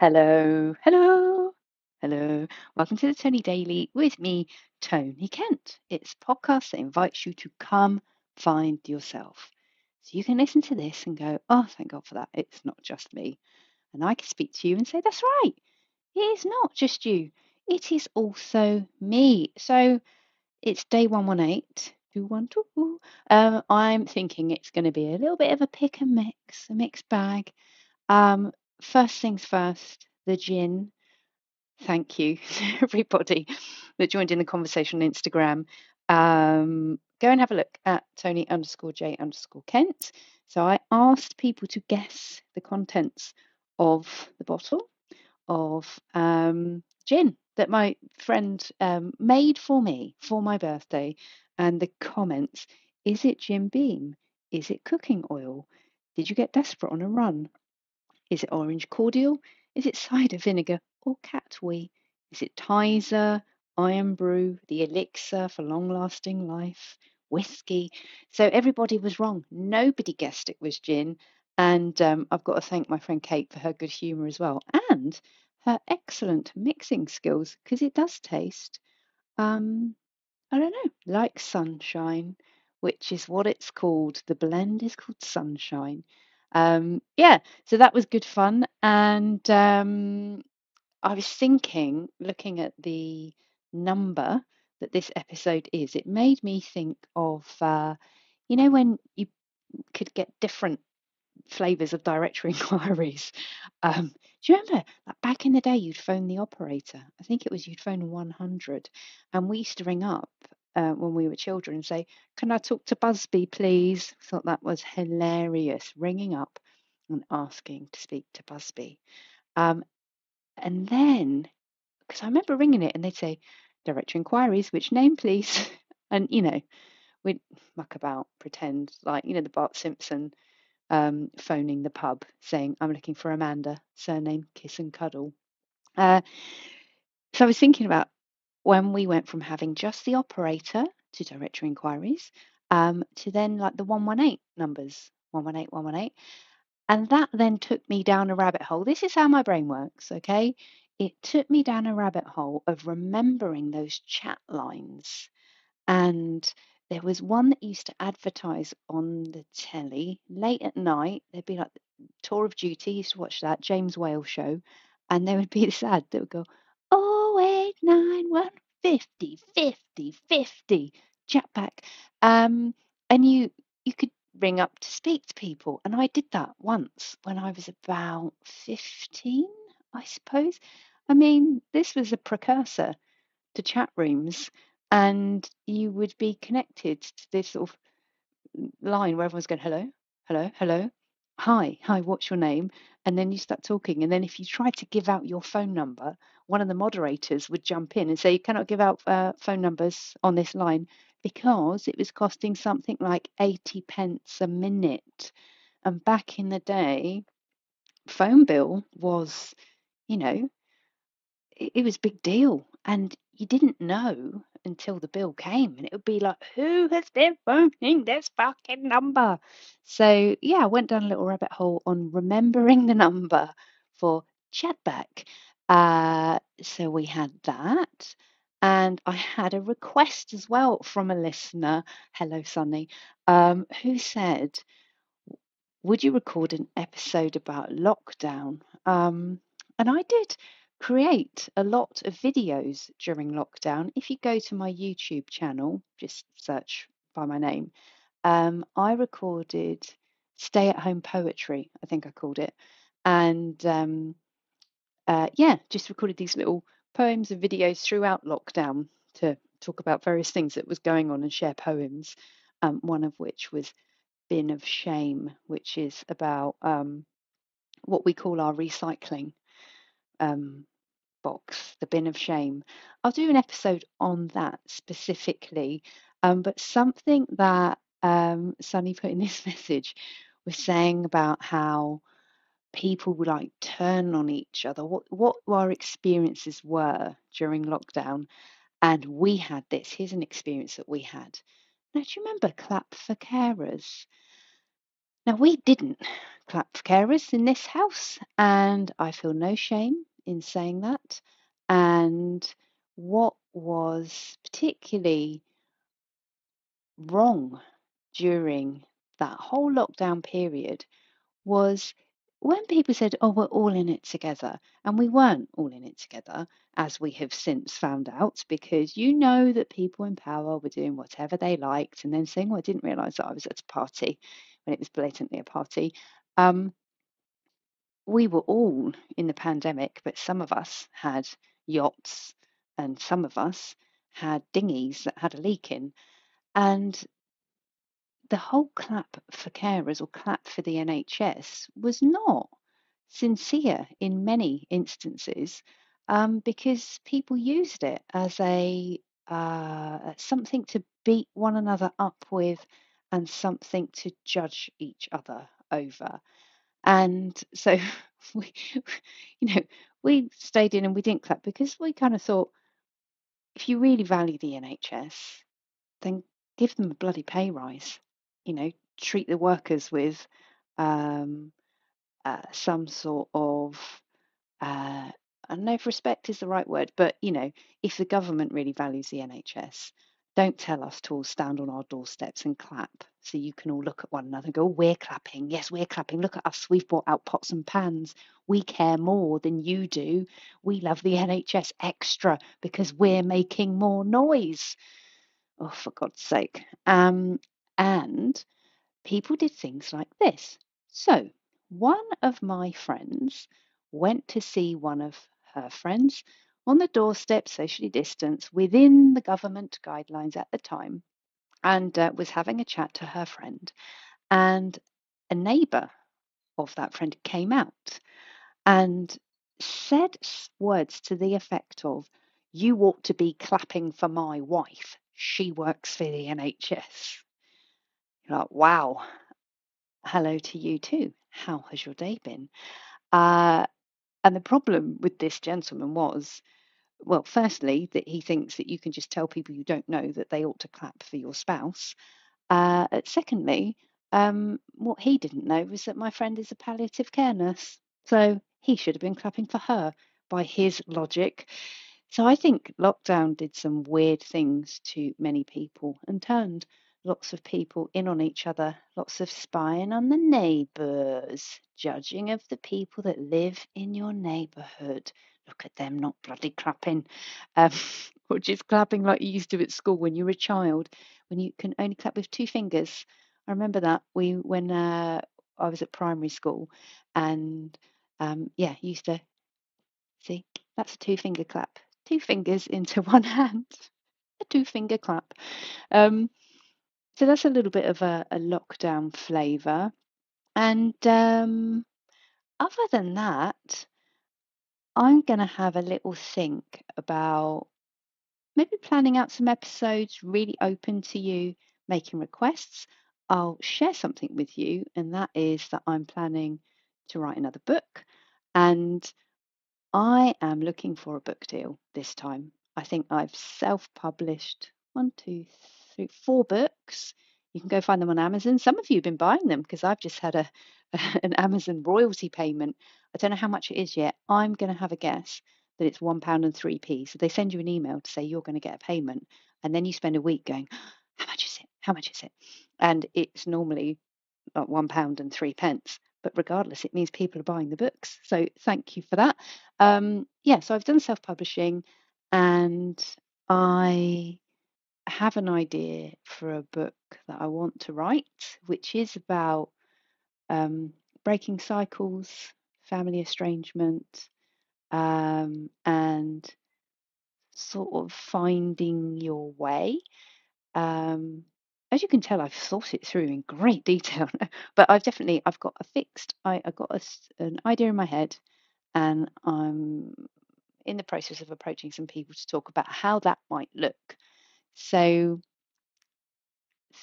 Hello, hello, hello. Welcome to the Toni Daily with me, Toni Kent. It's a podcast that invites you to come find yourself. So you can listen to this and go, oh, thank God for that. It's not just me. And I can speak to you and say, that's right. It is not just you. It is also me. So it's day 118. Two, one, two. Um, I'm thinking it's going to be a little bit of a pick and mix, a mixed bag. Um, first things first, the gin. Thank you everybody that joined in the conversation on Instagram. Um, go and have a look at Toni underscore J underscore Kent. So I asked people to guess the contents of the bottle of um, gin that my friend um, made for me for my birthday. And the comments is it Jim Beam? Is it cooking oil? Did you get desperate on a run? Is it orange cordial? Is it cider vinegar or cat wee? Is it Tizer, Irn-Bru, the elixir for long lasting life, whiskey? So everybody was wrong. Nobody guessed it was gin. And um, I've got to thank my friend Kate for her good humour as well and her excellent mixing skills because it does taste, um, I don't know, like sunshine, which is what it's called. The blend is called sunshine. Um, yeah, so that was good fun. And um, I was thinking, looking at the number that this episode is, it made me think of, uh, you know, when you could get different flavors of directory inquiries. Um, do you remember back in the day, you'd phone the operator? I think it was you'd phone 100, and we used to ring up uh, when we were children and say, Can I talk to Buzby, please? I thought that was hilarious, ringing up and asking to speak to Buzby. Um, and then, because I remember ringing it and they'd say, Director inquiries, which name, please? and, you know, we'd muck about, pretend like, you know, the Bart Simpson um, phoning the pub saying, I'm looking for Amanda, surname Kiss and Cuddle. Uh, so I was thinking about when we went from having just the operator to directory inquiries um, to then like the 118 numbers 118 118 and that then took me down a rabbit hole. This is how my brain works okay? It took me down a rabbit hole of remembering those chat lines. And there was one that used to advertise on the telly late at night. There'd be like tour of duty used to watch that james whale show. And there would be this ad that would go oh eight nine one fifty fifty fifty. Chat back. Um and you you could ring up to speak to people. And i did that once when i was about 15 i suppose. I mean this was a precursor to chat rooms and you would be connected to this sort of line where everyone's going hello hello hello hi hi what's your name? And then you start talking and then if you try to give out your phone number one of the moderators would jump in and say you cannot give out uh, phone numbers on this line because it was costing something like 80 pence a minute. And back in the day phone bill was you know it, it was big deal and you didn't know until the bill came and it would be like who has been phoning this fucking number? So yeah i went down a little rabbit hole on remembering the number for chatback uh, so we had that and i had a request as well from a listener hello sunny um, who said would you record an episode about lockdown? Um, and i did create a lot of videos during lockdown. If you go to my YouTube channel, just search by my name, um, I recorded stay at home poetry, I think I called it. And um, uh, yeah, just recorded these little poems and videos throughout lockdown to talk about various things that was going on and share poems. Um, one of which was Bin of Shame, which is about um, what we call our recycling um, box, the bin of shame. I'll do an episode on that specifically. Um, but something that um, Sunny put in this message was saying about how people would like turn on each other, what what our experiences were during lockdown. And we had this. Here's an experience that we had. Now, do you remember Clap for Carers? Now, we didn't clap for carers in this house, and I feel no shame in saying that. And what was particularly wrong during that whole lockdown period was when people said, Oh, we're all in it together. And we weren't all in it together, as we have since found out, because you know that people in power were doing whatever they liked and then saying, well, I didn't realise that I was at a party when it was blatantly a party. Um, we were all in the pandemic, but some of us had yachts and some of us had dinghies that had a leak in. And the whole clap for carers or clap for the NHS was not sincere in many instances um, because people used it as a uh, something to beat one another up with and something to judge each other over. And so we, you know, we stayed in and we didn't clap because we kind of thought if you really value the NHS, then give them a bloody pay rise. You know, treat the workers with um, uh, some sort of uh, I don't know if respect is the right word, but you know, if the government really values the NHS, don't tell us to all stand on our doorsteps and clap so you can all look at one another and go, We're clapping. Yes, we're clapping. Look at us. We've brought out pots and pans. We care more than you do. We love the NHS extra because we're making more noise. Oh, for God's sake. Um, and people did things like this. So, one of my friends went to see one of her friends on the doorstep, socially distanced, within the government guidelines at the time, and uh, was having a chat to her friend. And a neighbour of that friend came out and said words to the effect of, You ought to be clapping for my wife. She works for the NHS. You're like, wow, hello to you too. How has your day been? Uh, and the problem with this gentleman was, well, firstly, that he thinks that you can just tell people you don't know that they ought to clap for your spouse. Uh, secondly, um, what he didn't know was that my friend is a palliative care nurse. So he should have been clapping for her by his logic. So I think lockdown did some weird things to many people and turned lots of people in on each other, lots of spying on the neighbours, judging of the people that live in your neighbourhood. Look at them not bloody clapping, um, or just clapping like you used to at school when you were a child, when you can only clap with two fingers. I remember that we when uh, I was at primary school, and um, yeah, used to see that's a two finger clap, two fingers into one hand, a two finger clap. Um, so that's a little bit of a, a lockdown flavour. And um, other than that, I'm going to have a little think about maybe planning out some episodes really open to you making requests. I'll share something with you, and that is that I'm planning to write another book. And I am looking for a book deal this time. I think I've self published one, two, three, four books. You can go find them on Amazon. Some of you have been buying them because I've just had a an Amazon royalty payment. I don't know how much it is yet. I'm going to have a guess that it's one pound and three p. So they send you an email to say you're going to get a payment, and then you spend a week going, how much is it? How much is it? And it's normally like one pound and three pence. But regardless, it means people are buying the books. So thank you for that. Um, yeah, so I've done self publishing and I have an idea for a book that I want to write, which is about um, breaking cycles, family estrangement, um, and sort of finding your way. Um, as you can tell, I've thought it through in great detail, but I've definitely I've got a fixed I, I've got a, an idea in my head, and I'm in the process of approaching some people to talk about how that might look. So,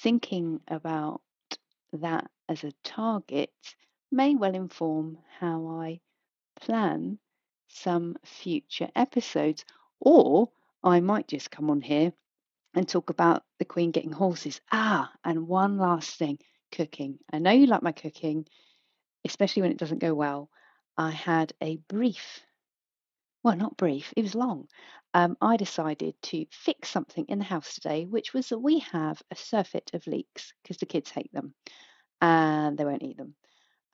thinking about that as a target may well inform how I plan some future episodes, or I might just come on here and talk about the Queen getting horses. Ah, and one last thing cooking. I know you like my cooking, especially when it doesn't go well. I had a brief, well, not brief, it was long. Um, I decided to fix something in the house today, which was that we have a surfeit of leeks because the kids hate them and they won't eat them.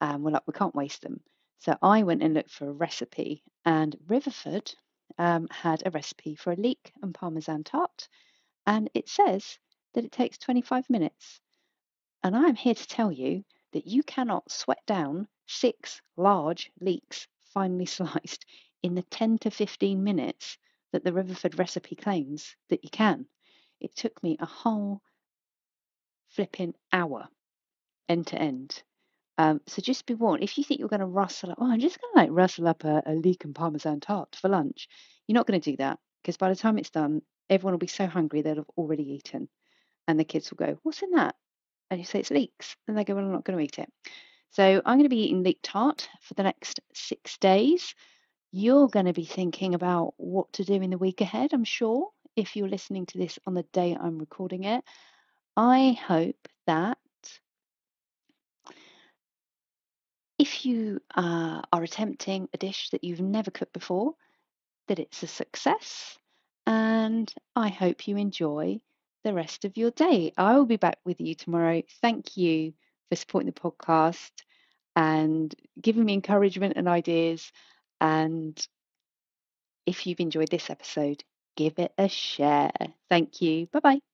And we're like, we can't waste them. So I went and looked for a recipe, and Riverford um, had a recipe for a leek and parmesan tart, and it says that it takes 25 minutes. And I'm here to tell you that you cannot sweat down six large leeks, finely sliced, in the 10 to 15 minutes that the Riverford recipe claims that you can. It took me a whole flipping hour end to end. Um, so just be warned, if you think you're going to rustle up, oh, I'm just going to like rustle up a, a leek and parmesan tart for lunch, you're not going to do that because by the time it's done, everyone will be so hungry they'll have already eaten. And the kids will go, What's in that? And you say it's leeks. And they go, Well, I'm not going to eat it. So I'm going to be eating leek tart for the next six days. You're going to be thinking about what to do in the week ahead, I'm sure, if you're listening to this on the day I'm recording it. I hope that if you uh, are attempting a dish that you've never cooked before, that it's a success. And I hope you enjoy the rest of your day. I will be back with you tomorrow. Thank you for supporting the podcast and giving me encouragement and ideas. And if you've enjoyed this episode, give it a share. Thank you. Bye bye.